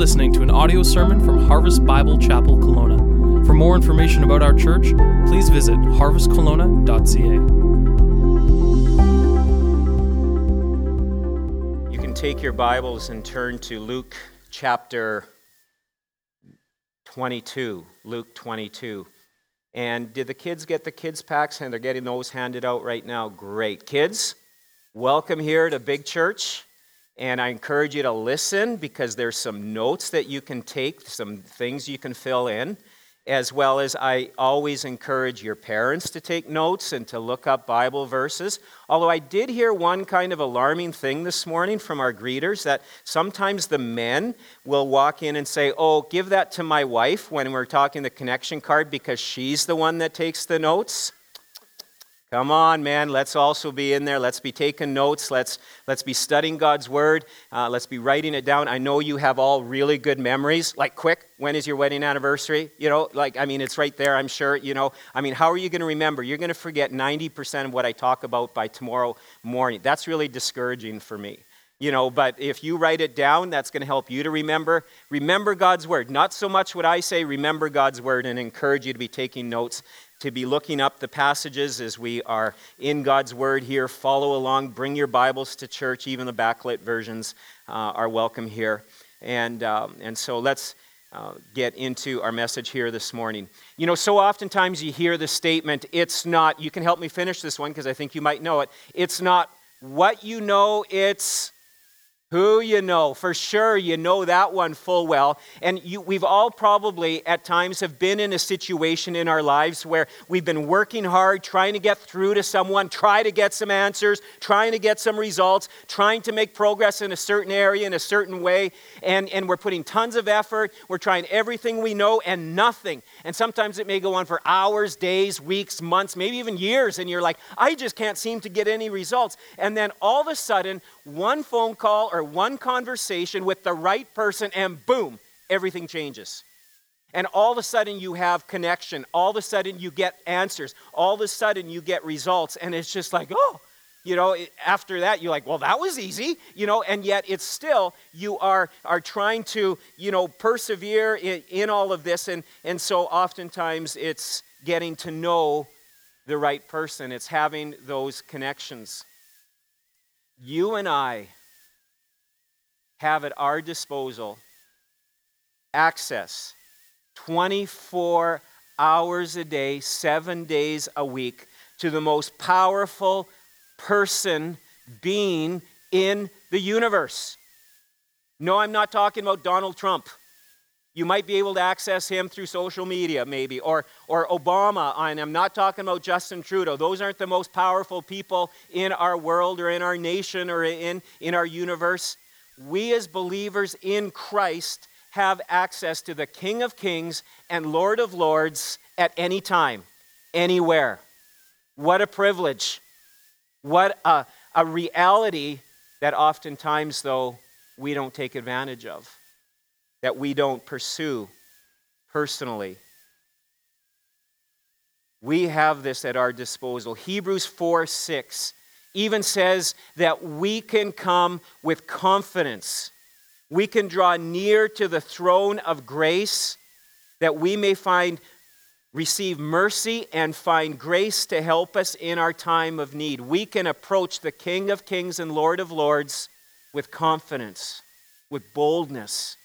listening to an audio sermon from Harvest Bible Chapel Kelowna. For more information about our church, please visit harvestkelowna.ca. You can take your Bibles and turn to Luke chapter 22. Luke 22. And did the kids get the kids' packs? And they're getting those handed out right now. Great. Kids, welcome here to Big Church. And I encourage you to listen because there's some notes that you can take, some things you can fill in, as well as I always encourage your parents to take notes and to look up Bible verses. Although I did hear one kind of alarming thing this morning from our greeters that sometimes the men will walk in and say, Oh, give that to my wife when we're talking the connection card because she's the one that takes the notes. Come on, man. Let's also be in there. Let's be taking notes. Let's, let's be studying God's Word. Uh, let's be writing it down. I know you have all really good memories. Like, quick, when is your wedding anniversary? You know, like, I mean, it's right there, I'm sure. You know, I mean, how are you going to remember? You're going to forget 90% of what I talk about by tomorrow morning. That's really discouraging for me you know but if you write it down that's going to help you to remember remember god's word not so much what i say remember god's word and encourage you to be taking notes to be looking up the passages as we are in God's Word here. Follow along, bring your Bibles to church. Even the backlit versions uh, are welcome here. And, um, and so let's uh, get into our message here this morning. You know, so oftentimes you hear the statement, it's not, you can help me finish this one because I think you might know it. It's not what you know, it's who you know, for sure, you know that one full well. And you, we've all probably at times have been in a situation in our lives where we've been working hard, trying to get through to someone, try to get some answers, trying to get some results, trying to make progress in a certain area in a certain way. And, and we're putting tons of effort. We're trying everything we know and nothing. And sometimes it may go on for hours, days, weeks, months, maybe even years. And you're like, I just can't seem to get any results. And then all of a sudden, one phone call or one conversation with the right person, and boom, everything changes. And all of a sudden, you have connection. All of a sudden, you get answers. All of a sudden, you get results. And it's just like, oh, you know, after that, you're like, well, that was easy, you know, and yet it's still, you are, are trying to, you know, persevere in, in all of this. And, and so oftentimes, it's getting to know the right person, it's having those connections you and I have at our disposal access 24 hours a day, seven days a week to the most powerful person, being in the universe. No, I'm not talking about Donald Trump. You might be able to access him through social media, maybe, or, or Obama. And I'm not talking about Justin Trudeau. Those aren't the most powerful people in our world or in our nation or in, in our universe. We, as believers in Christ, have access to the King of Kings and Lord of Lords at any time, anywhere. What a privilege. What a, a reality that oftentimes, though, we don't take advantage of that we don't pursue personally. We have this at our disposal. Hebrews 4 6 even says that we can come with confidence. We can draw near to the throne of grace that we may find receive mercy and find grace to help us in our time of need. We can approach the King of Kings and Lord of Lords with confidence, with boldness,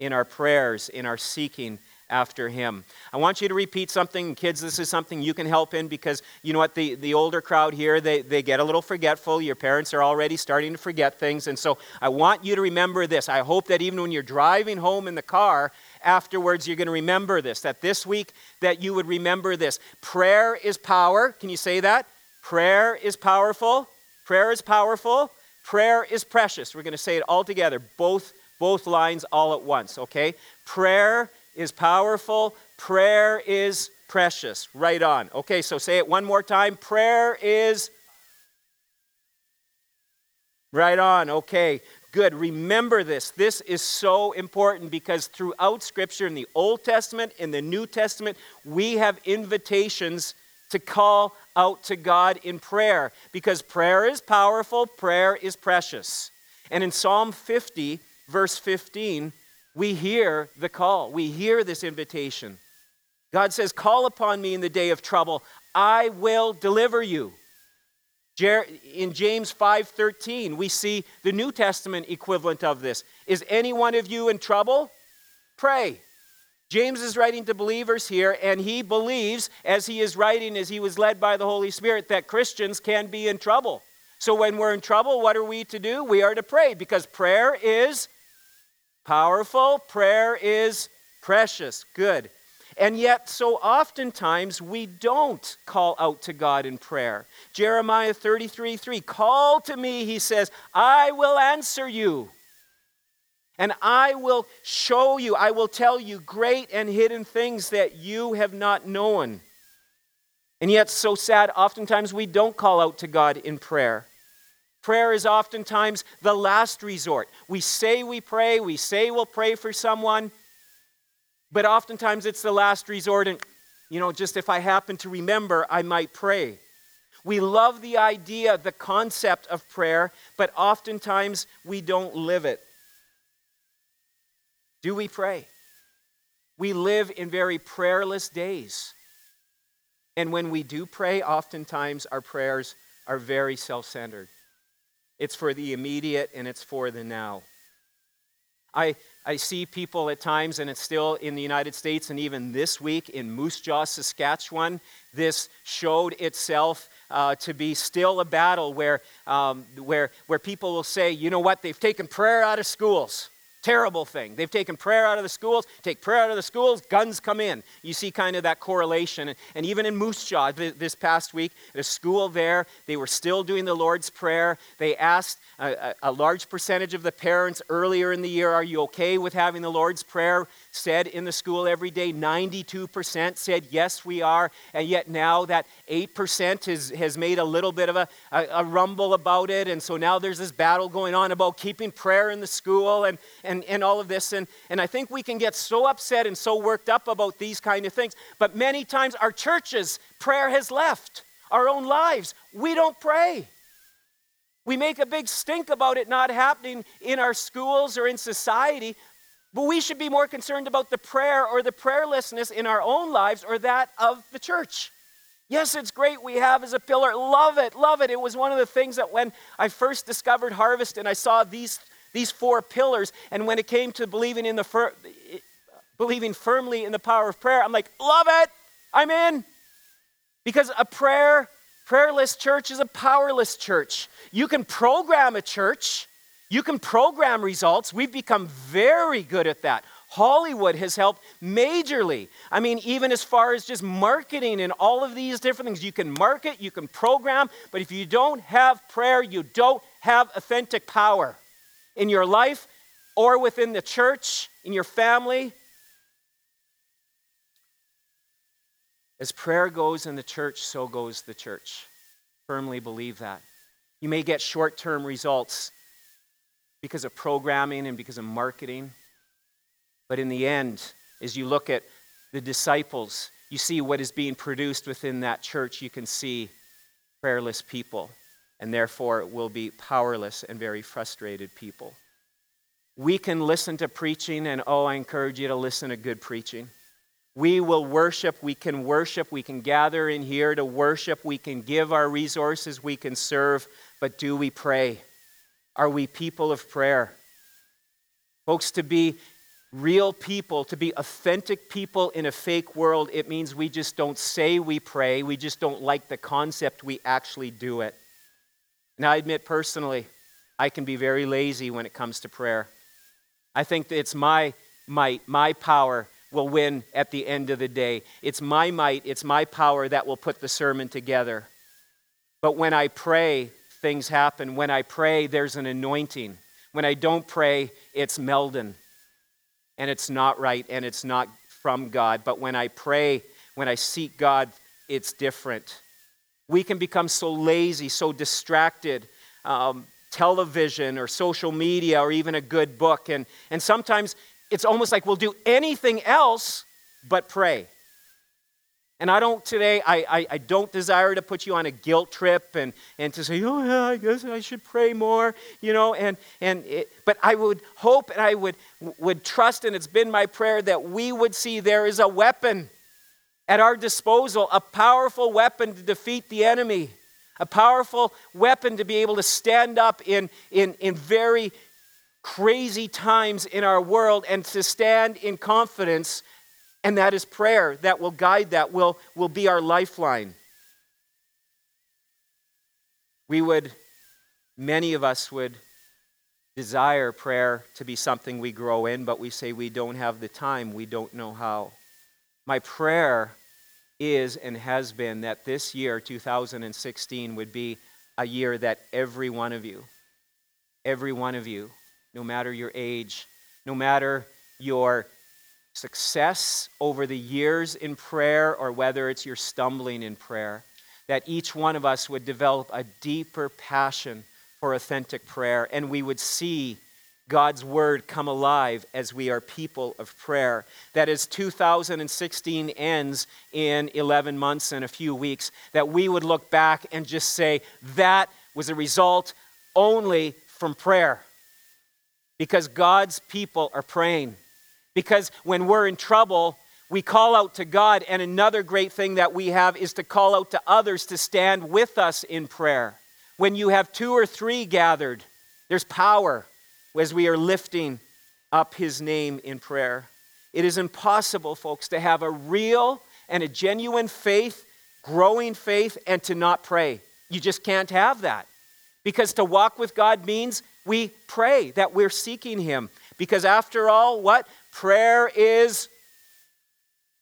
in our prayers, in our seeking after him. I want you to repeat something. Kids, this is something you can help in because you know what? The, the older crowd here, they, they get a little forgetful. Your parents are already starting to forget things. And so I want you to remember this. I hope that even when you're driving home in the car, afterwards you're going to remember this. That this week that you would remember this. Prayer is power. Can you say that? Prayer is powerful. Prayer is powerful. Prayer is precious. We're going to say it all together, both both lines all at once, okay? Prayer is powerful, prayer is precious. Right on. Okay, so say it one more time. Prayer is right on. Okay, good. Remember this. This is so important because throughout Scripture, in the Old Testament, in the New Testament, we have invitations to call out to God in prayer because prayer is powerful, prayer is precious. And in Psalm 50, verse 15, We hear the call, we hear this invitation. God says, Call upon me in the day of trouble, I will deliver you. In James 5:13, we see the New Testament equivalent of this. Is any one of you in trouble? Pray. James is writing to believers here, and he believes, as he is writing, as he was led by the Holy Spirit, that Christians can be in trouble. So when we're in trouble, what are we to do? We are to pray because prayer is powerful, prayer is precious. Good. And yet, so oftentimes, we don't call out to God in prayer. Jeremiah 33 3 Call to me, he says, I will answer you. And I will show you, I will tell you great and hidden things that you have not known. And yet, so sad, oftentimes we don't call out to God in prayer. Prayer is oftentimes the last resort. We say we pray, we say we'll pray for someone, but oftentimes it's the last resort, and, you know, just if I happen to remember, I might pray. We love the idea, the concept of prayer, but oftentimes we don't live it. Do we pray? We live in very prayerless days. And when we do pray, oftentimes our prayers are very self centered. It's for the immediate and it's for the now. I, I see people at times, and it's still in the United States, and even this week in Moose Jaw, Saskatchewan, this showed itself uh, to be still a battle where, um, where, where people will say, you know what, they've taken prayer out of schools. Terrible thing. They've taken prayer out of the schools, take prayer out of the schools, guns come in. You see kind of that correlation. And even in Moose Jaw this past week, at a school there, they were still doing the Lord's Prayer. They asked a, a, large percentage of the parents earlier in the year, Are you okay with having the Lord's Prayer said in the school every day? 92% said, Yes, we are. And yet now that 8% has, has made a little bit of a, a, a rumble about it. And so now there's this battle going on about keeping prayer in the school and, and, and all of this. And, and I think we can get so upset and so worked up about these kind of things. But many times our churches, prayer has left. Our own lives, we don't pray. We make a big stink about it not happening in our schools or in society, but we should be more concerned about the prayer or the prayerlessness in our own lives or that of the church. Yes, it's great we have as a pillar. Love it, love it. It was one of the things that when I first discovered Harvest and I saw these, these four pillars, and when it came to believing in the fir- believing firmly in the power of prayer, I'm like, love it, I'm in. Because a prayer Prayerless church is a powerless church. You can program a church, you can program results. We've become very good at that. Hollywood has helped majorly. I mean, even as far as just marketing and all of these different things. You can market, you can program, but if you don't have prayer, you don't have authentic power in your life or within the church, in your family, As prayer goes in the church, so goes the church. Firmly believe that. You may get short term results because of programming and because of marketing. But in the end, as you look at the disciples, you see what is being produced within that church. You can see prayerless people, and therefore will be powerless and very frustrated people. We can listen to preaching, and oh, I encourage you to listen to good preaching. We will worship. We can worship. We can gather in here to worship. We can give our resources. We can serve. But do we pray? Are we people of prayer? Folks, to be real people, to be authentic people in a fake world, it means we just don't say we pray. We just don't like the concept. We actually do it. And I admit personally, I can be very lazy when it comes to prayer. I think that it's my might, my power will win at the end of the day. It's my might, it's my power that will put the sermon together. But when I pray, things happen. When I pray, there's an anointing. When I don't pray, it's Meldon. And it's not right and it's not from God. But when I pray, when I seek God, it's different. We can become so lazy, so distracted. Um, television or social media or even a good book. And, and sometimes it's almost like we'll do anything else but pray. And I don't today, I, I, I, don't desire to put you on a guilt trip and, and to say, oh, yeah, I guess I should pray more, you know. And, and it, but I would hope and I would, would trust, and it's been my prayer, that we would see there is a weapon at our disposal, a powerful weapon to defeat the enemy, a powerful weapon to be able to stand up in, in, in very crazy times in our world and to stand in confidence and that is prayer that will guide that, will, will be our lifeline. We would, many of us would desire prayer to be something we grow in, but we say we don't have the time, we don't know how. My prayer is and has been that this year, 2016, would be a year that every one of you, every one of you, no matter your age, no matter your success over the years in prayer or whether it's your stumbling in prayer, that each one of us would develop a deeper passion for authentic prayer and we would see God's word come alive as we are people of prayer. That as 2016 ends in 11 months and a few weeks, that we would look back and just say, that was a result only from prayer. Because God's people are praying. Because when we're in trouble, we call out to God. And another great thing that we have is to call out to others to stand with us in prayer. When you have two or three gathered, there's power as we are lifting up His name in prayer. It is impossible, folks, to have a real and a genuine faith, growing faith, and to not pray. You just can't have that. Because to walk with God means we pray, that we're seeking Him. Because after all, what? Prayer is,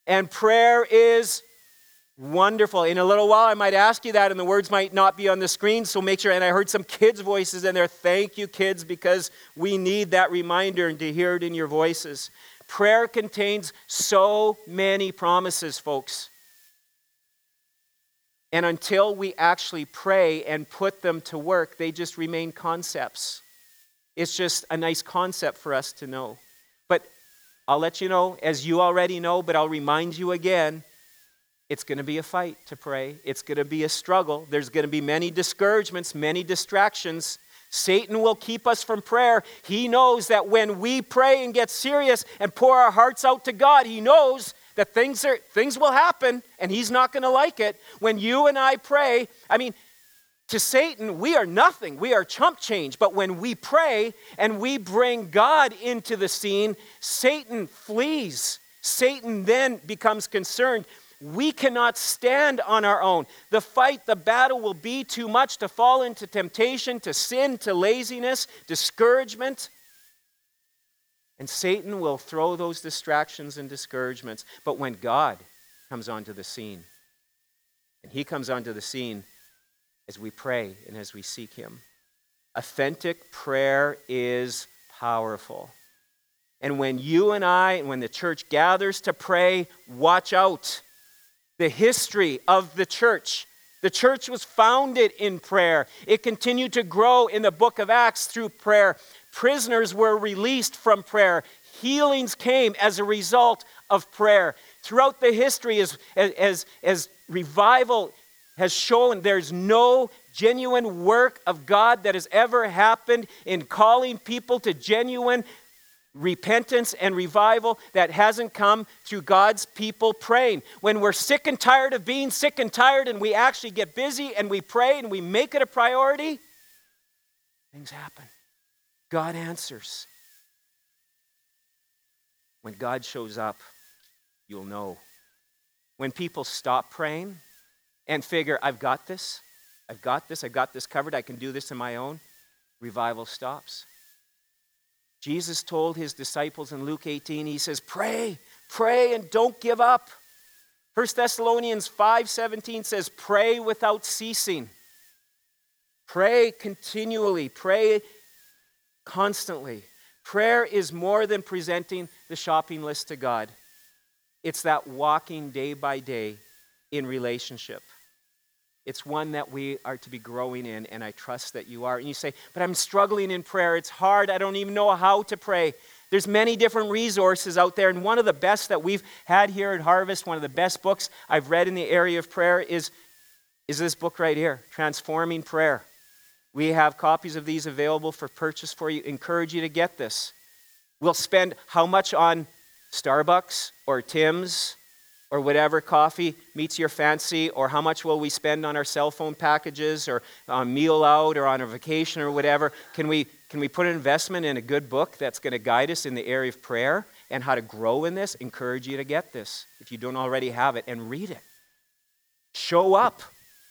and prayer is wonderful. In a little while, I might ask you that, and the words might not be on the screen, so make sure. And I heard some kids' voices in there. Thank you, kids, because we need that reminder and to hear it in your voices. Prayer contains so many promises, folks. And until we actually pray and put them to work, they just remain concepts. It's just a nice concept for us to know. But I'll let you know, as you already know, but I'll remind you again it's going to be a fight to pray. It's going to be a struggle. There's going to be many discouragements, many distractions. Satan will keep us from prayer. He knows that when we pray and get serious and pour our hearts out to God, he knows that things are things will happen and he's not going to like it. When you and I pray, I mean, to Satan, we are nothing. We are chump change. But when we pray and we bring God into the scene, Satan flees. Satan then becomes concerned. We cannot stand on our own. The fight, the battle will be too much to fall into temptation, to sin, to laziness, discouragement. And Satan will throw those distractions and discouragements. But when God comes onto the scene, and he comes onto the scene, as we pray and as we seek Him. Authentic prayer is powerful. And when you and I, and when the church gathers to pray, watch out. The history of the church. The church was founded in prayer. It continued to grow in the book of Acts through prayer. Prisoners were released from prayer. Healings came as a result of prayer. Throughout the history, as, as, as revival has shown there's no genuine work of God that has ever happened in calling people to genuine repentance and revival that hasn't come through God's people praying. When we're sick and tired of being sick and tired and we actually get busy and we pray and we make it a priority, things happen. God answers. When God shows up, you'll know. When people stop praying, and figure, I've got this, I've got this, I've got this covered, I can do this on my own, revival stops. Jesus told his disciples in Luke 18, he says, Pray, pray, and don't give up. 1 Thessalonians 5:17 says, Pray without ceasing. Pray continually, pray constantly. Prayer is more than presenting the shopping list to God. It's that walking day by day in relationship. It's one that we are to be growing in, and I trust that you are. And you say, But I'm struggling in prayer. It's hard. I don't even know how to pray. There's many different resources out there, and one of the best that we've had here at Harvest, one of the best books I've read in the area of prayer is, is this book right here, Transforming Prayer. We have copies of these available for purchase for you. Encourage you to get this. We'll spend how much on Starbucks or Tim's or whatever coffee meets your fancy, or how much will we spend on our cell phone packages or on meal out or on a vacation or whatever? Can we, can we put an investment in a good book that's going to guide us in the area of prayer and how to grow in this? Encourage you to get this if you don't already have it and read it. Show up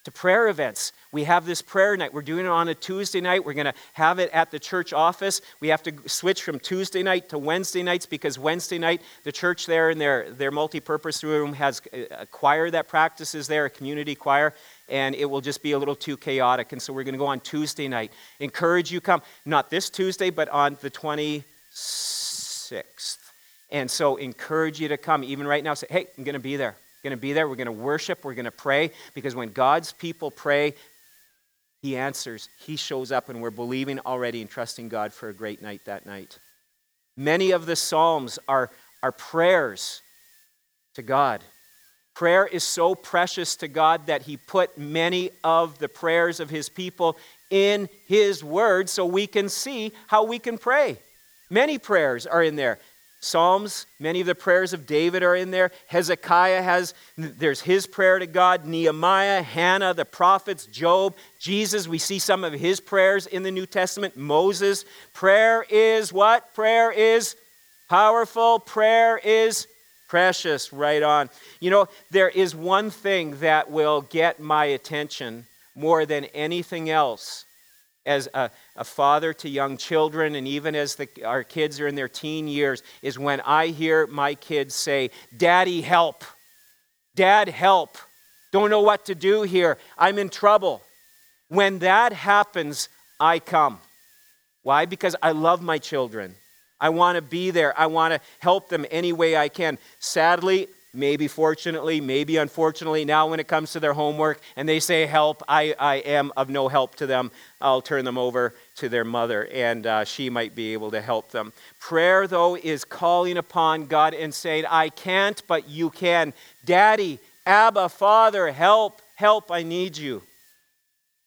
to prayer events. We have this prayer night. We're doing it on a Tuesday night. We're going to have it at the church office. We have to switch from Tuesday night to Wednesday nights because Wednesday night, the church there in their, their multi-purpose room has a choir that practices there, a community choir, and it will just be a little too chaotic. And so we're going to go on Tuesday night. Encourage you come, not this Tuesday, but on the 26th. And so encourage you to come. Even right now, say, hey, I'm going to be there going to be there. We're going to worship. We're going to pray because when God's people pray, He answers. He shows up, and we're believing already and trusting God for a great night that night. Many of the Psalms are, are prayers to God. Prayer is so precious to God that He put many of the prayers of His people in His Word so we can see how we can pray. Many prayers are in there. Psalms, many of the prayers of David are in there. Hezekiah has, there's his prayer to God. Nehemiah, Hannah, the prophets, Job, Jesus, we see some of his prayers in the New Testament. Moses. Prayer is what? Prayer is powerful. Prayer is precious. Right on. You know, there is one thing that will get my attention more than anything else as a, a, father to young children, and even as the, our kids are in their teen years, is when I hear my kids say, Daddy, help. Dad, help. Don't know what to do here. I'm in trouble. When that happens, I come. Why? Because I love my children. I want to be there. I want to help them any way I can. Sadly, maybe fortunately, maybe unfortunately, now when it comes to their homework and they say help, I, I am of no help to them. I'll turn them over to their mother and uh, she might be able to help them. Prayer, though, is calling upon God and saying, I can't, but you can. Daddy, Abba, Father, help, help, I need you.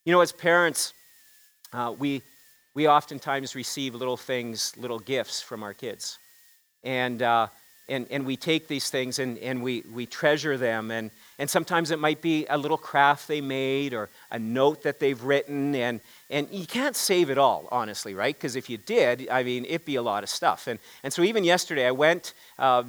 You know, as parents, uh, we, we oftentimes receive little things, little gifts from our kids. And uh, and, and we take these things and, and we, we treasure them. And, and sometimes it might be a little craft they made or a note that they've written. And, and you can't save it all, honestly, right? Because if you did, I mean, it'd be a lot of stuff. And, and so even yesterday, I went, uh,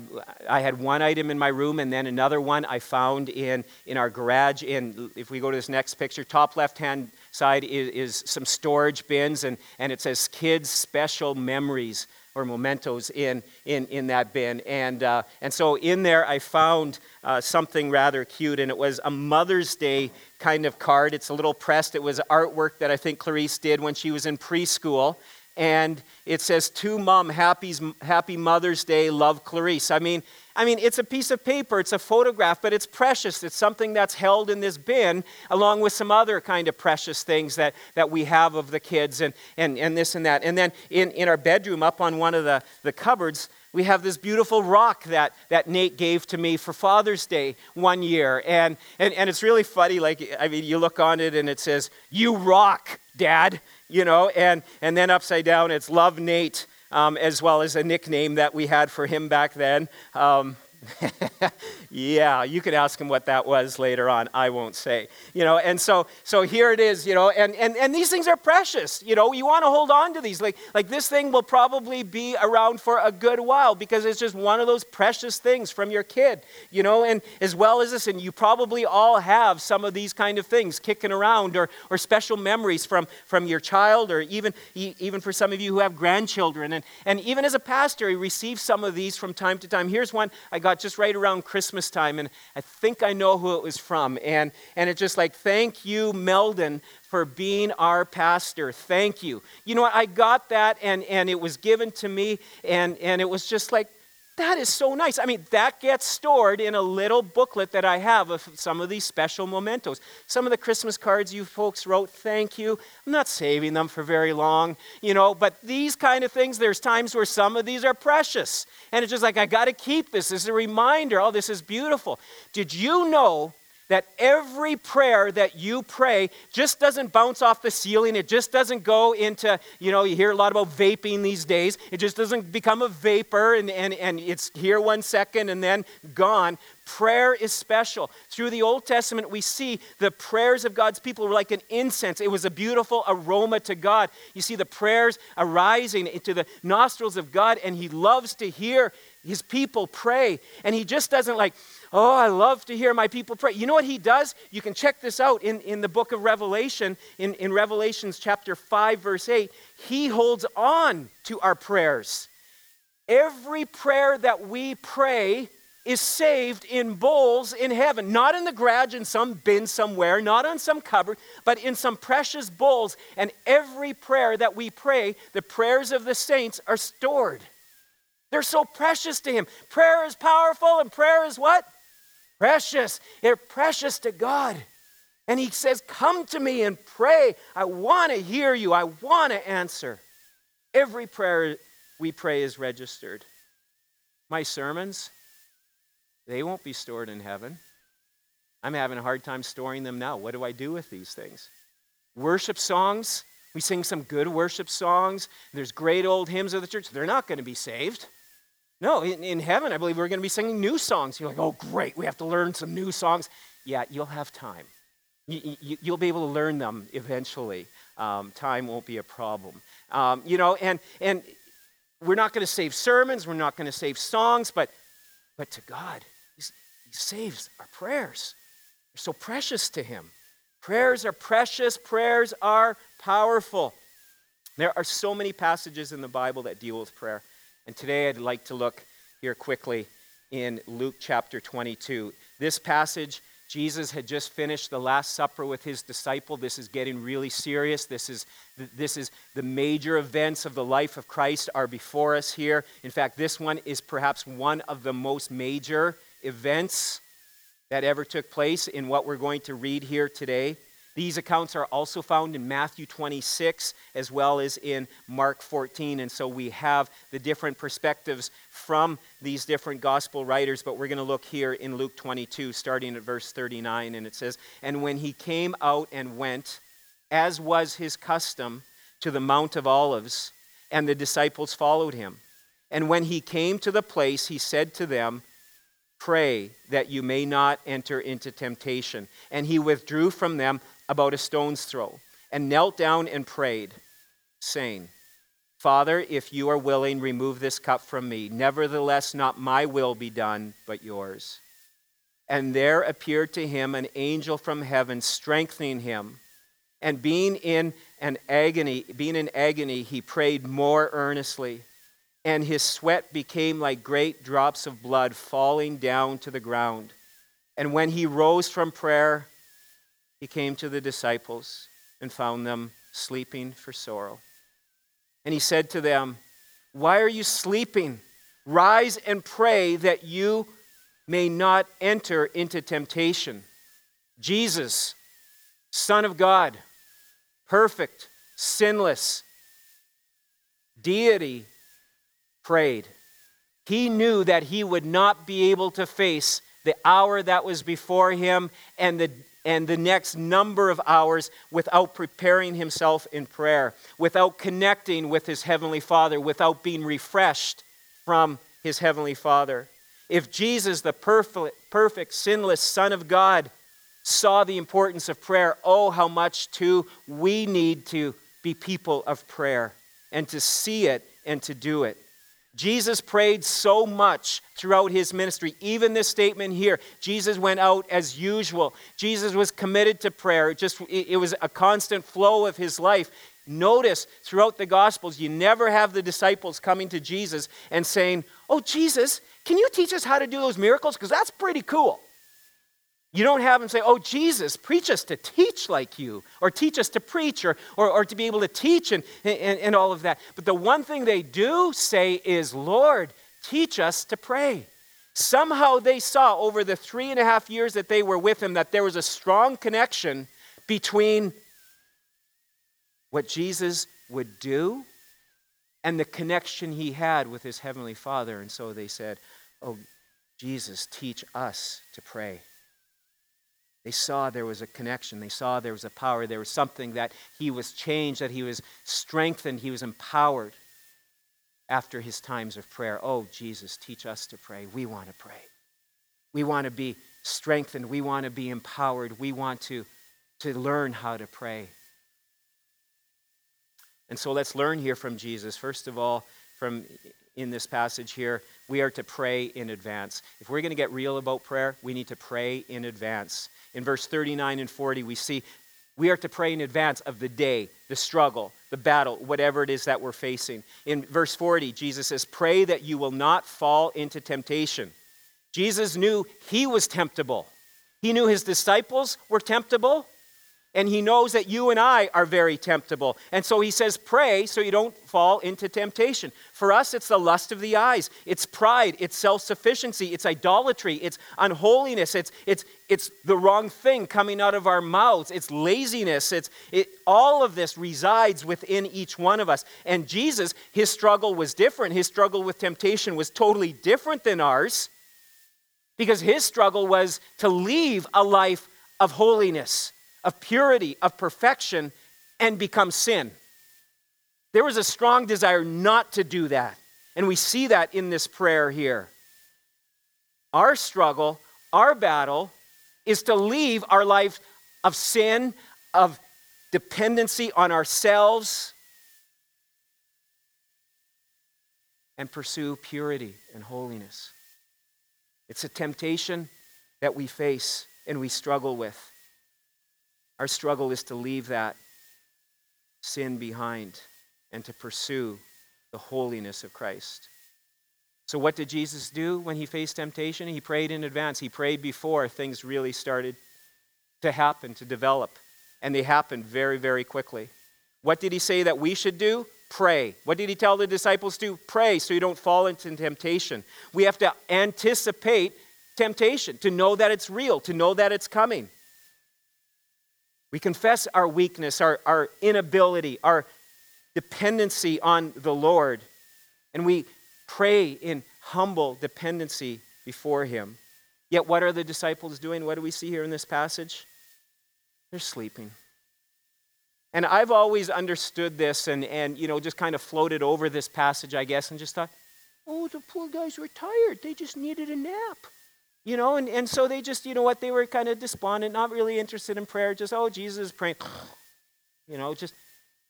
I had one item in my room and then another one I found in, in our garage. And if we go to this next picture, top left hand side is, is some storage bins, and, and it says kids' special memories or mementos in, in, in that bin. And, uh, and so in there, I found uh, something rather cute, and it was a Mother's Day kind of card. It's a little pressed. It was artwork that I think Clarice did when she was in preschool. And it says, To Mom, happy, happy Mother's Day, love Clarice. I mean, I mean, it's a piece of paper, it's a photograph, but it's precious. It's something that's held in this bin along with some other kind of precious things that, that we have of the kids and, and, and this and that. And then in, in our bedroom, up on one of the, the cupboards, we have this beautiful rock that, that Nate gave to me for Father's Day one year. And, and, and it's really funny. Like, I mean, you look on it and it says, You rock, Dad, you know, and, and then upside down it's Love Nate um, as well as a nickname that we had for him back then. Um, yeah, you could ask him what that was later on. I won't say. You know, and so so here it is, you know, and and, and these things are precious. You know, you want to hold on to these. Like like this thing will probably be around for a good while because it's just one of those precious things from your kid, you know, and as well as this, and you probably all have some of these kind of things kicking around or or special memories from from your child or even even for some of you who have grandchildren. And and even as a pastor, he receives some of these from time to time. Here's one I got just right around Christmas time, and I think I know who it was from. And, and it's just like, thank you, Meldon, for being our pastor. Thank you. You know? I got that, and, and it was given to me, and, and it was just like, That is so nice. I mean, that gets stored in a little booklet that I have of some of these special mementos. Some of the Christmas cards you folks wrote, thank you. I'm not saving them for very long, you know, but these kind of things, there's times where some of these are precious. And it's just like, I got to keep this. Is a reminder. Oh, this is beautiful. Did you know that every prayer that you pray just doesn't bounce off the ceiling. It just doesn't go into, you know, you hear a lot about vaping these days. It just doesn't become a vapor and, and, and it's here one second and then gone. Prayer is special. Through the Old Testament, we see the prayers of God's people were like an incense. It was a beautiful aroma to God. You see the prayers arising into the nostrils of God, and He loves to hear His people pray. And He just doesn't like, Oh, I love to hear my people pray. You know what he does? You can check this out in, in the book of Revelation, in, in Revelations chapter 5, verse 8. He holds on to our prayers. Every prayer that we pray is saved in bowls in heaven, not in the garage in some bin somewhere, not on some cupboard, but in some precious bowls. And every prayer that we pray, the prayers of the saints, are stored. They're so precious to him. Prayer is powerful, and prayer is what? Precious. They're precious to God. And He says, Come to me and pray. I want to hear you. I want to answer. Every prayer we pray is registered. My sermons, they won't be stored in heaven. I'm having a hard time storing them now. What do I do with these things? Worship songs, we sing some good worship songs. There's great old hymns of the church. They're not going to be saved. No, in, in heaven, I believe we're going to be singing new songs. You're like, oh, great, we have to learn some new songs. Yeah, you'll have time. You, will you, be able to learn them eventually. Um, time won't be a problem. Um, you know, and, and we're not going to save sermons, we're not going to save songs, but, but to God, He saves our prayers. They're so precious to Him. Prayers are precious, prayers are powerful. There are so many passages in the Bible that deal with prayer. And today I'd like to look here quickly in Luke chapter 22. This passage, Jesus had just finished the Last Supper with his disciple. This is getting really serious. This is, this is the major events of the life of Christ are before us here. In fact, this one is perhaps one of the most major events that ever took place in what we're going to read here today. These accounts are also found in Matthew 26 as well as in Mark 14. And so we have the different perspectives from these different gospel writers. But we're going to look here in Luke 22, starting at verse 39. And it says, And when he came out and went, as was his custom, to the Mount of Olives, and the disciples followed him. And when he came to the place, he said to them, Pray that you may not enter into temptation. And he withdrew from them about a stone's throw and knelt down and prayed, saying, Father, if you are willing, remove this cup from me. Nevertheless, not my will be done, but yours. And there appeared to him an angel from heaven, strengthening him. And being in an agony, being in agony, he prayed more earnestly. And his sweat became like great drops of blood falling down to the ground. And when he rose from prayer, he came to the disciples and found them sleeping for sorrow. And he said to them, Why are you sleeping? Rise and pray that you may not enter into temptation. Jesus, Son of God, perfect, sinless, deity, prayed. He knew that he would not be able to face the hour that was before him and the and the next number of hours without preparing himself in prayer, without connecting with his Heavenly Father, without being refreshed from his Heavenly Father. If Jesus, the perfect, perfect, sinless Son of God, saw the importance of prayer, oh, how much too we need to be people of prayer and to see it and to do it. Jesus prayed so much throughout his ministry. Even this statement here, Jesus went out as usual. Jesus was committed to prayer. It just it was a constant flow of his life. Notice throughout the gospels you never have the disciples coming to Jesus and saying, "Oh Jesus, can you teach us how to do those miracles because that's pretty cool." You don't have them say, Oh, Jesus, preach us to teach like you, or teach us to preach, or, or, or to be able to teach and, and, and all of that. But the one thing they do say is, Lord, teach us to pray. Somehow they saw over the three and a half years that they were with him that there was a strong connection between what Jesus would do and the connection he had with his heavenly Father. And so they said, Oh, Jesus, teach us to pray. They saw there was a connection. They saw there was a power. There was something that he was changed, that he was strengthened, he was empowered after his times of prayer. Oh, Jesus, teach us to pray. We want to pray. We want to be strengthened. We want to be empowered. We want to, to learn how to pray. And so let's learn here from Jesus. First of all, from in this passage here, we are to pray in advance. If we're going to get real about prayer, we need to pray in advance. In verse 39 and 40, we see we are to pray in advance of the day, the struggle, the battle, whatever it is that we're facing. In verse 40, Jesus says, Pray that you will not fall into temptation. Jesus knew he was temptable. He knew his disciples were temptable, and he knows that you and I are very temptable. And so he says, Pray so you don't fall into temptation. For us, it's the lust of the eyes, it's pride, it's self sufficiency, it's idolatry, it's unholiness, it's, it's, it's the wrong thing coming out of our mouths, it's laziness. It's, it, all of this resides within each one of us. And Jesus, his struggle was different. His struggle with temptation was totally different than ours because his struggle was to leave a life of holiness of purity, of perfection, and become sin. There was a strong desire not to do that. And we see that in this prayer here. Our struggle, our battle, is to leave our life of sin, of dependency on ourselves, and pursue purity and holiness. It's a temptation that we face and we struggle with. Our struggle is to leave that sin behind and to pursue the holiness of Christ. So, what did Jesus do when he faced temptation? He prayed in advance. He prayed before things really started to happen, to develop. And they happened very, very quickly. What did he say that we should do? Pray. What did he tell the disciples to? Pray so you don't fall into temptation. We have to anticipate temptation, to know that it's real, to know that it's coming. We confess our weakness, our, our inability, our dependency on the Lord, and we pray in humble dependency before Him. Yet, what are the disciples doing? What do we see here in this passage? They're sleeping. And I've always understood this and, and you know, just kind of floated over this passage, I guess, and just thought, oh, the poor guys were tired. They just needed a nap. You know, and, and so they just, you know what, they were kind of despondent, not really interested in prayer, just, oh, Jesus is praying. You know, just,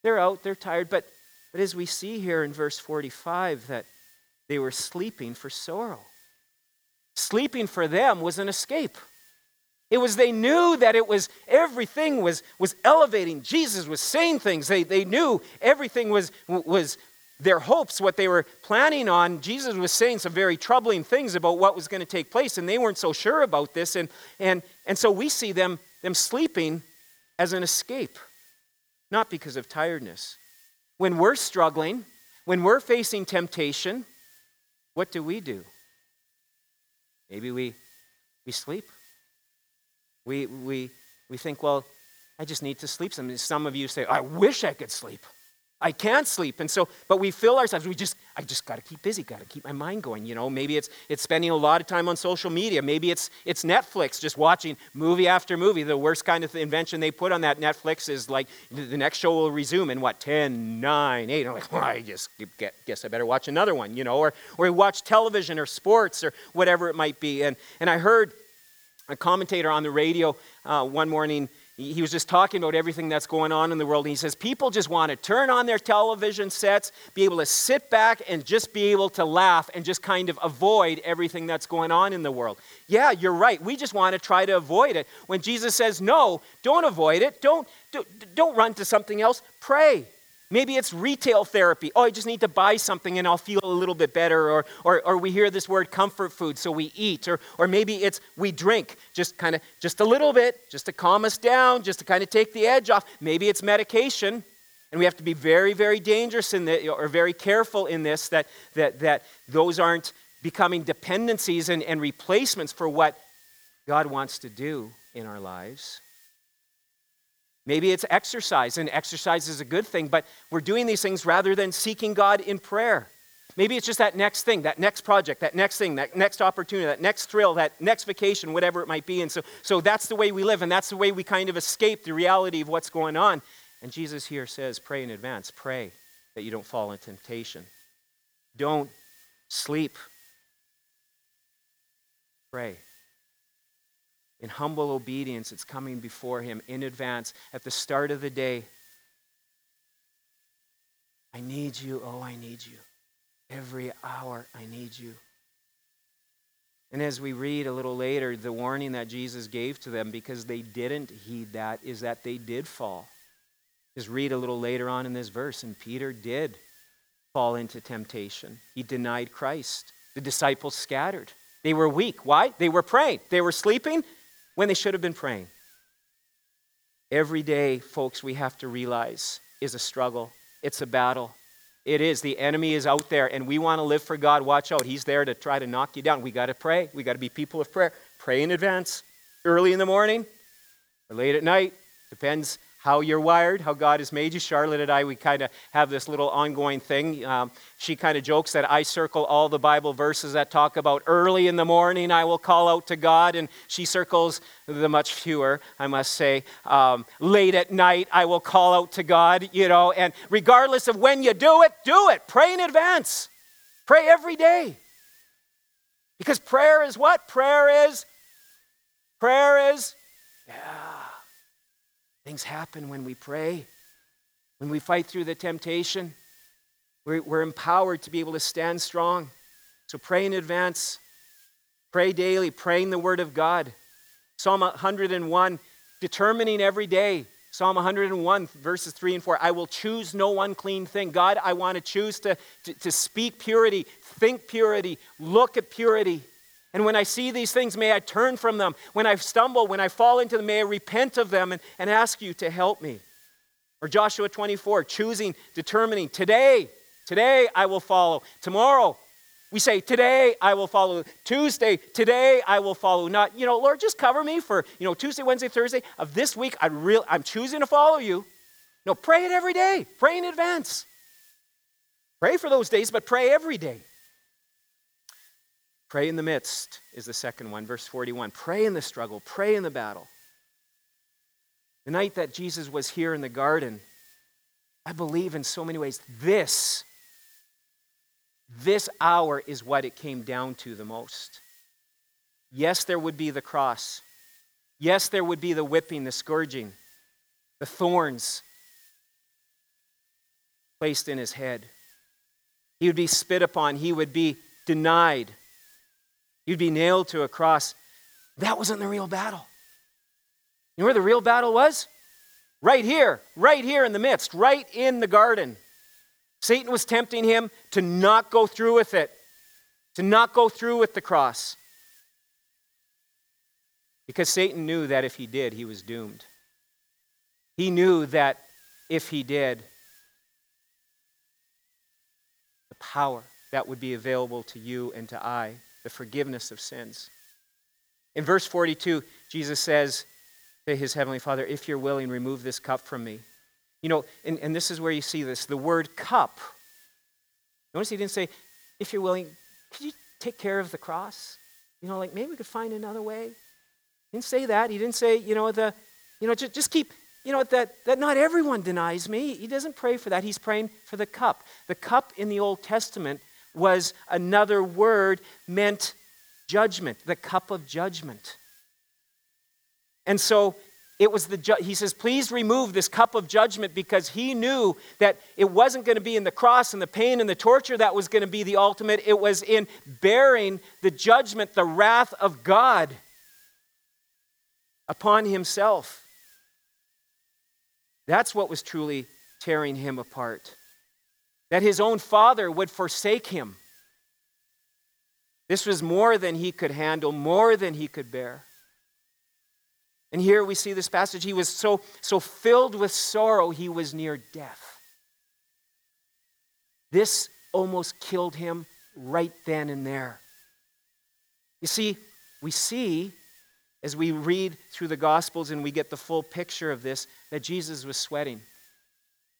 they're out, they're tired. But, but as we see here in verse 45, that they were sleeping for sorrow. Sleeping for them was an escape. It was they knew that it was everything was was elevating. Jesus was saying things. They, they knew everything was was their hopes, what they were planning on, Jesus was saying some very troubling things about what was going to take place, and they weren't so sure about this. And, and, and so we see them, them sleeping as an escape, not because of tiredness. When we're struggling, when we're facing temptation, what do we do? Maybe we, we sleep. We, we, we think, well, I just need to sleep. Some, some of you say, I wish I could sleep. I can't sleep. And so, but we fill ourselves. We just, I just got to keep busy, got to keep my mind going. You know, maybe it's, it's spending a lot of time on social media. Maybe it's, it's Netflix, just watching movie after movie. The worst kind of invention they put on that Netflix is like the next show will resume in what, 10, 9, 8. I'm like, well, I just guess I better watch another one, you know, or, or watch television or sports or whatever it might be. And, and I heard a commentator on the radio uh, one morning he was just talking about everything that's going on in the world. And he says, People just want to turn on their television sets, be able to sit back and just be able to laugh and just kind of avoid everything that's going on in the world. Yeah, you're right. We just want to try to avoid it. When Jesus says, No, don't avoid it, don't, don't don't run to something else, pray. Maybe it's retail therapy. Oh, I just need to buy something and I'll feel a little bit better. Or, or, or we hear this word comfort food, so we eat. Or, or maybe it's we drink, just kind of, just a little bit, just to calm us down, just to kind of take the edge off. Maybe it's medication. And we have to be very, very dangerous in this, or very careful in this, that, that, that those aren't becoming dependencies and, and replacements for what God wants to do in our lives. Maybe it's exercise, and exercise is a good thing, but we're doing these things rather than seeking God in prayer. Maybe it's just that next thing, that next project, that next thing, that next opportunity, that next thrill, that next vacation, whatever it might be. And so, so that's the way we live, and that's the way we kind of escape the reality of what's going on. And Jesus here says, pray in advance. Pray that you don't fall in temptation. Don't sleep. Pray. In humble obedience, it's coming before Him in advance at the start of the day. I need you. Oh, I need you. Every hour, I need you. And as we read a little later, the warning that Jesus gave to them because they didn't heed that is that they did fall. Just read a little later on in this verse, and Peter did fall into temptation. He denied Christ. The disciples scattered. They were weak. Why? They were praying. They were sleeping when they should have been praying. Every day, folks, we have to realize is a struggle, it's a battle. It is. The enemy is out there, and we want to live for God. Watch out. He's there to try to knock you down. We got to pray. We got to be people of prayer. Pray in advance, early in the morning or late at night. Depends how you're wired, how God has made you. Charlotte and I, we kind of have this little ongoing thing. Um, she kind of jokes that I circle all the Bible verses that talk about early in the morning I will call out to God, and she circles the much fewer, I must say. Um, late at night I will call out to God, you know, and regardless of when you do it, do it. Pray in advance. Pray every day. Because prayer is what? Prayer is, prayer is, yeah. Things happen when we pray, when we fight through the temptation. We're, we're empowered to be able to stand strong. So pray in advance, pray daily, praying the Word of God. Psalm 101, determining every day. Psalm 101, verses 3 and 4. I will choose no unclean thing. God, I want to choose to, to, to speak purity, think purity, look at purity. And when I see these things, may I turn from them. When I stumble, when I fall into them, may I repent of them and, and ask you to help me. Or Joshua 24, choosing, determining, today, today I will follow. Tomorrow, we say, today I will follow. Tuesday, today I will follow. Not, you know, Lord, just cover me for, you know, Tuesday, Wednesday, Thursday of this week. I real, I'm choosing to follow you. No, pray it every day. Pray in advance. Pray for those days, but pray every day. Pray in the midst is the second one, verse 41. Pray in the struggle, pray in the battle. The night that Jesus was here in the garden, I believe in so many ways this, this hour is what it came down to the most. Yes, there would be the cross. Yes, there would be the whipping, the scourging, the thorns placed in his head. He would be spit upon, he would be denied. You'd be nailed to a cross. That wasn't the real battle. You know where the real battle was? Right here, right here in the midst, right in the garden. Satan was tempting him to not go through with it, to not go through with the cross. Because Satan knew that if he did, he was doomed. He knew that if he did, the power that would be available to you and to I the forgiveness of sins. In verse 42, Jesus says to his heavenly Father, If you're willing, remove this cup from me. You know, and, and this is where you see this the word cup. Notice he didn't say, If you're willing, could you take care of the cross? You know, like maybe we could find another way. He didn't say that. He didn't say, you know, the, you know, just, just keep, you know, that, that not everyone denies me. He doesn't pray for that. He's praying for the cup. The cup in the Old Testament was another word meant judgment, the cup of judgment. And so it was the ju- he says please remove this cup of judgment because he knew that it wasn't going to be in the cross and the pain and the torture that was going to be the ultimate. It was in bearing the judgment the wrath of god upon himself. That's what was truly tearing him apart that his own father would forsake him. This was more than he could handle, more than he could bear. And here we see this passage. He was so, so filled with sorrow, he was near death. This almost killed him right then and there. You see, we see as we read through the Gospels and we get the full picture of this that Jesus was sweating.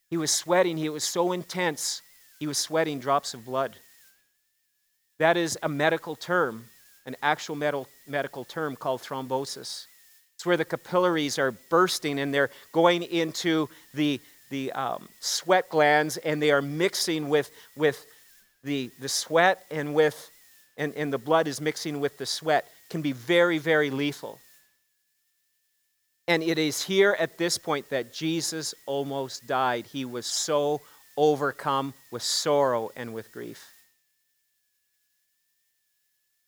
He was sweating. He was so intense. He was sweating drops of blood. That is a medical term, an actual medical term called thrombosis. It's where the capillaries are bursting and they're going into the, the um, sweat glands and they are mixing with, with the, the sweat and with and, and the blood is mixing with the sweat can be very, very lethal. And it is here at this point that Jesus almost died. He was so overcome with sorrow and with grief.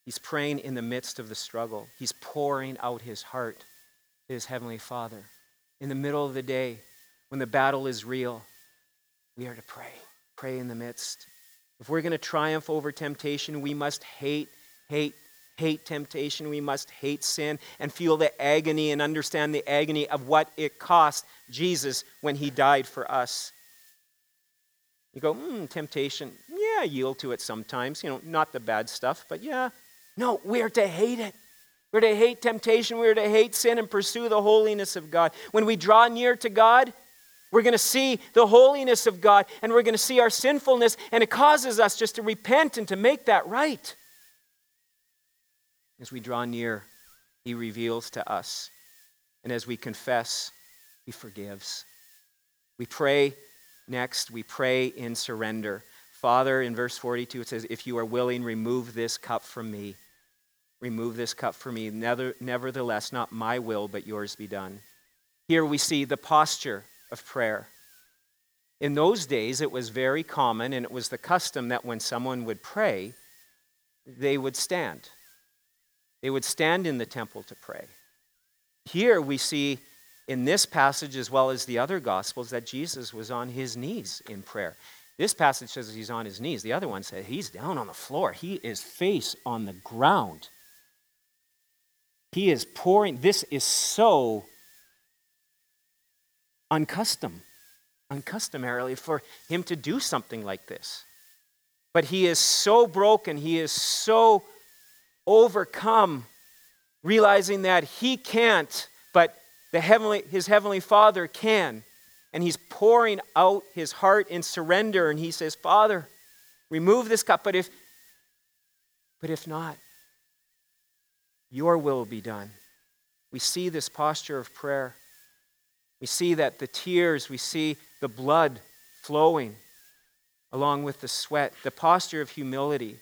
He's praying in the midst of the struggle. He's pouring out his heart to his Heavenly Father. In the middle of the day, when the battle is real, we are to pray. Pray in the midst. If we're going to triumph over temptation, we must hate, hate, hate temptation. We must hate sin and feel the agony and understand the agony of what it cost Jesus when he died for us. You go, hmm, temptation. Yeah, yield to it sometimes. You know, not the bad stuff, but yeah. No, we're to hate it. We're to hate temptation. We're to hate sin and pursue the holiness of God. When we draw near to God, we're going to see the holiness of God and we're going to see our sinfulness, and it causes us just to repent and to make that right. As we draw near, He reveals to us. And as we confess, He forgives. We pray next, we pray in surrender. Father, in verse 42, it says, If you are willing, remove this cup from me. Remove this cup from me. Nevertheless, not my will, but yours be done. Here we see the posture of prayer. In those days, it was very common, and it was the custom that when someone would pray, they would stand. They would stand in the temple to pray. Here we see in this passage, as well as the other Gospels, that Jesus was on his knees in prayer. This passage says he's on his knees. The other one says he's down on the floor. He is face on the ground. He is pouring. This is so uncustom, uncustomarily for him to do something like this. But he is so broken, he is so overcome, realizing that he can't, but the heavenly, his heavenly Father can. And he's pouring out his heart in surrender, and he says, Father, remove this cup, but if, but if not, your will be done. We see this posture of prayer. We see that the tears, we see the blood flowing along with the sweat, the posture of humility.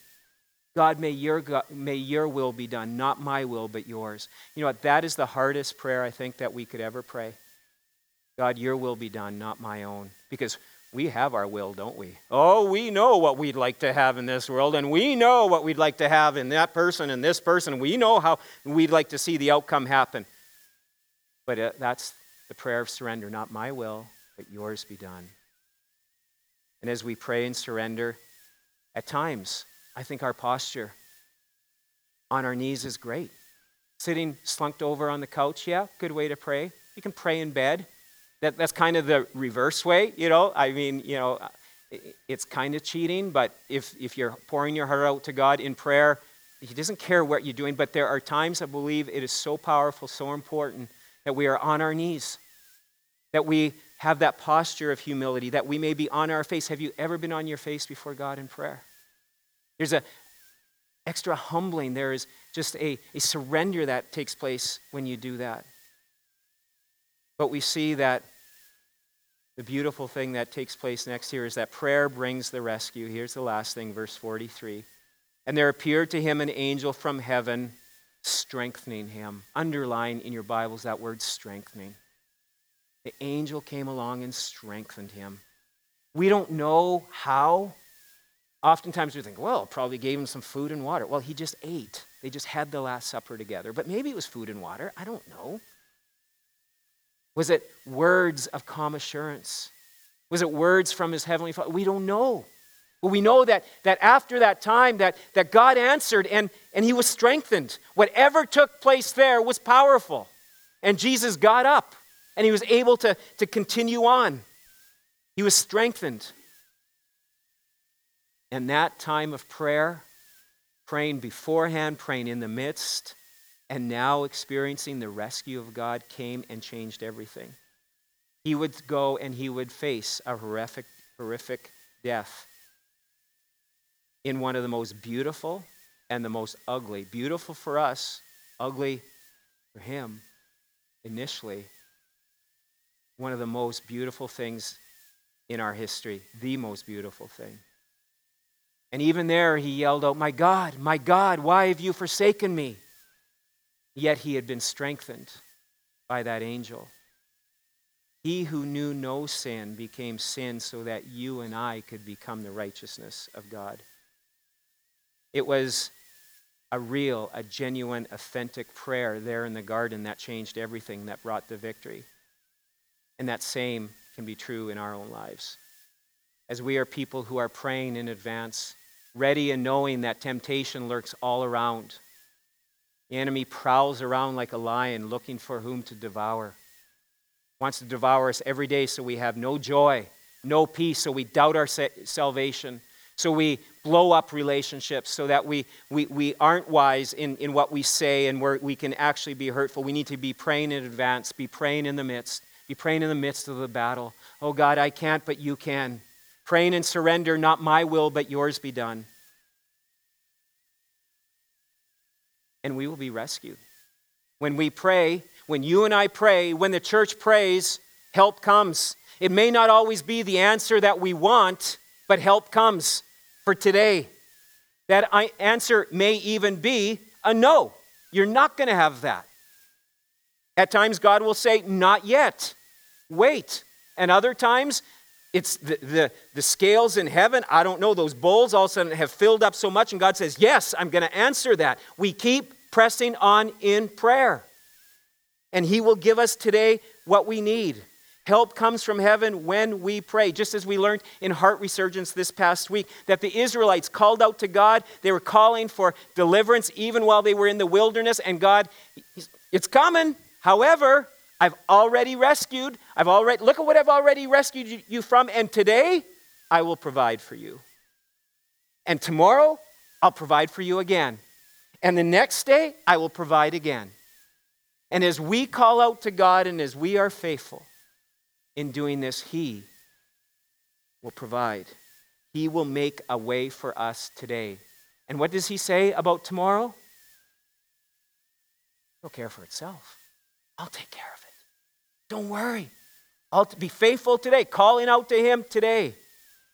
God, may your, may your will be done, not my will, but yours. You know what? That is the hardest prayer I think that we could ever pray. God, your will be done, not my own. Because we have our will, don't we? Oh, we know what we'd like to have in this world, and we know what we'd like to have in that person and this person. We know how we'd like to see the outcome happen. But uh, that's the prayer of surrender, not my will, but yours be done. And as we pray and surrender, at times, I think our posture on our knees is great. Sitting slunked over on the couch, yeah, good way to pray. You can pray in bed. That, that's kind of the reverse way, you know. I mean, you know, it's kind of cheating, but if, if you're pouring your heart out to God in prayer, He doesn't care what you're doing. But there are times I believe it is so powerful, so important that we are on our knees, that we have that posture of humility, that we may be on our face. Have you ever been on your face before God in prayer? There's a extra humbling. There is just a, a surrender that takes place when you do that. But we see that the beautiful thing that takes place next here is that prayer brings the rescue. Here's the last thing, verse 43. And there appeared to him an angel from heaven strengthening him. Underline in your Bibles that word strengthening. The angel came along and strengthened him. We don't know how. Oftentimes we think, well, probably gave him some food and water. Well, he just ate. They just had the Last Supper together. But maybe it was food and water. I don't know. Was it words of calm assurance? Was it words from his heavenly Father? We don't know. But we know that, that after that time that, that God answered and, and he was strengthened. Whatever took place there was powerful. And Jesus got up and he was able to, to continue on. He was strengthened. And that time of prayer praying beforehand, praying in the midst, and now experiencing the rescue of God came and changed everything. He would go and he would face a horrific, horrific death in one of the most beautiful and the most ugly. Beautiful for us, ugly for him initially. One of the most beautiful things in our history, the most beautiful thing. And even there, he yelled out, My God, my God, why have you forsaken me? Yet he had been strengthened by that angel. He who knew no sin became sin so that you and I could become the righteousness of God. It was a real, a genuine, authentic prayer there in the garden that changed everything, that brought the victory. And that same can be true in our own lives. As we are people who are praying in advance, ready and knowing that temptation lurks all around. The enemy prowls around like a lion looking for whom to devour. Wants to devour us every day so we have no joy, no peace, so we doubt our salvation, so we blow up relationships, so that we, we, we aren't wise in, in what we say and we we can actually be hurtful. We need to be praying in advance, be praying in the midst, be praying in the midst of the battle. Oh God, I can't, but you can. Praying in surrender, not my will, but yours be done. And we will be rescued. When we pray, when you and I pray, when the church prays, help comes. It may not always be the answer that we want, but help comes for today. That answer may even be a no. You're not going to have that. At times, God will say, Not yet. Wait. And other times, it's the, the, the, scales in heaven. I don't know. Those bowls all of a sudden have filled up so much, and God says, Yes, I'm going to answer that. We keep pressing on in prayer. And He will give us today what we need. Help comes from heaven when we pray. Just as we learned in Heart Resurgence this past week, that the Israelites called out to God. They were calling for deliverance even while they were in the wilderness, and God, it's coming. However, I've already rescued. I've already, look at what I've already rescued you from, and today I will provide for you. And tomorrow I'll provide for you again. And the next day I will provide again. And as we call out to God and as we are faithful, in doing this, He will provide. He will make a way for us today. And what does He say about tomorrow? It'll care for itself. I'll take care of it. Don't worry. I'll be faithful today, calling out to Him today,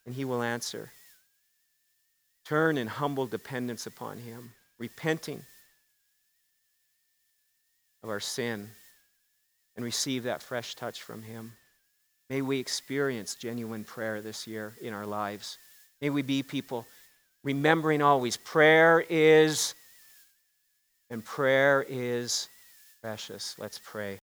and He will answer. Turn in humble dependence upon Him, repenting of our sin, and receive that fresh touch from Him. May we experience genuine prayer this year in our lives. May we be people remembering always prayer is, and prayer is precious. Let's pray.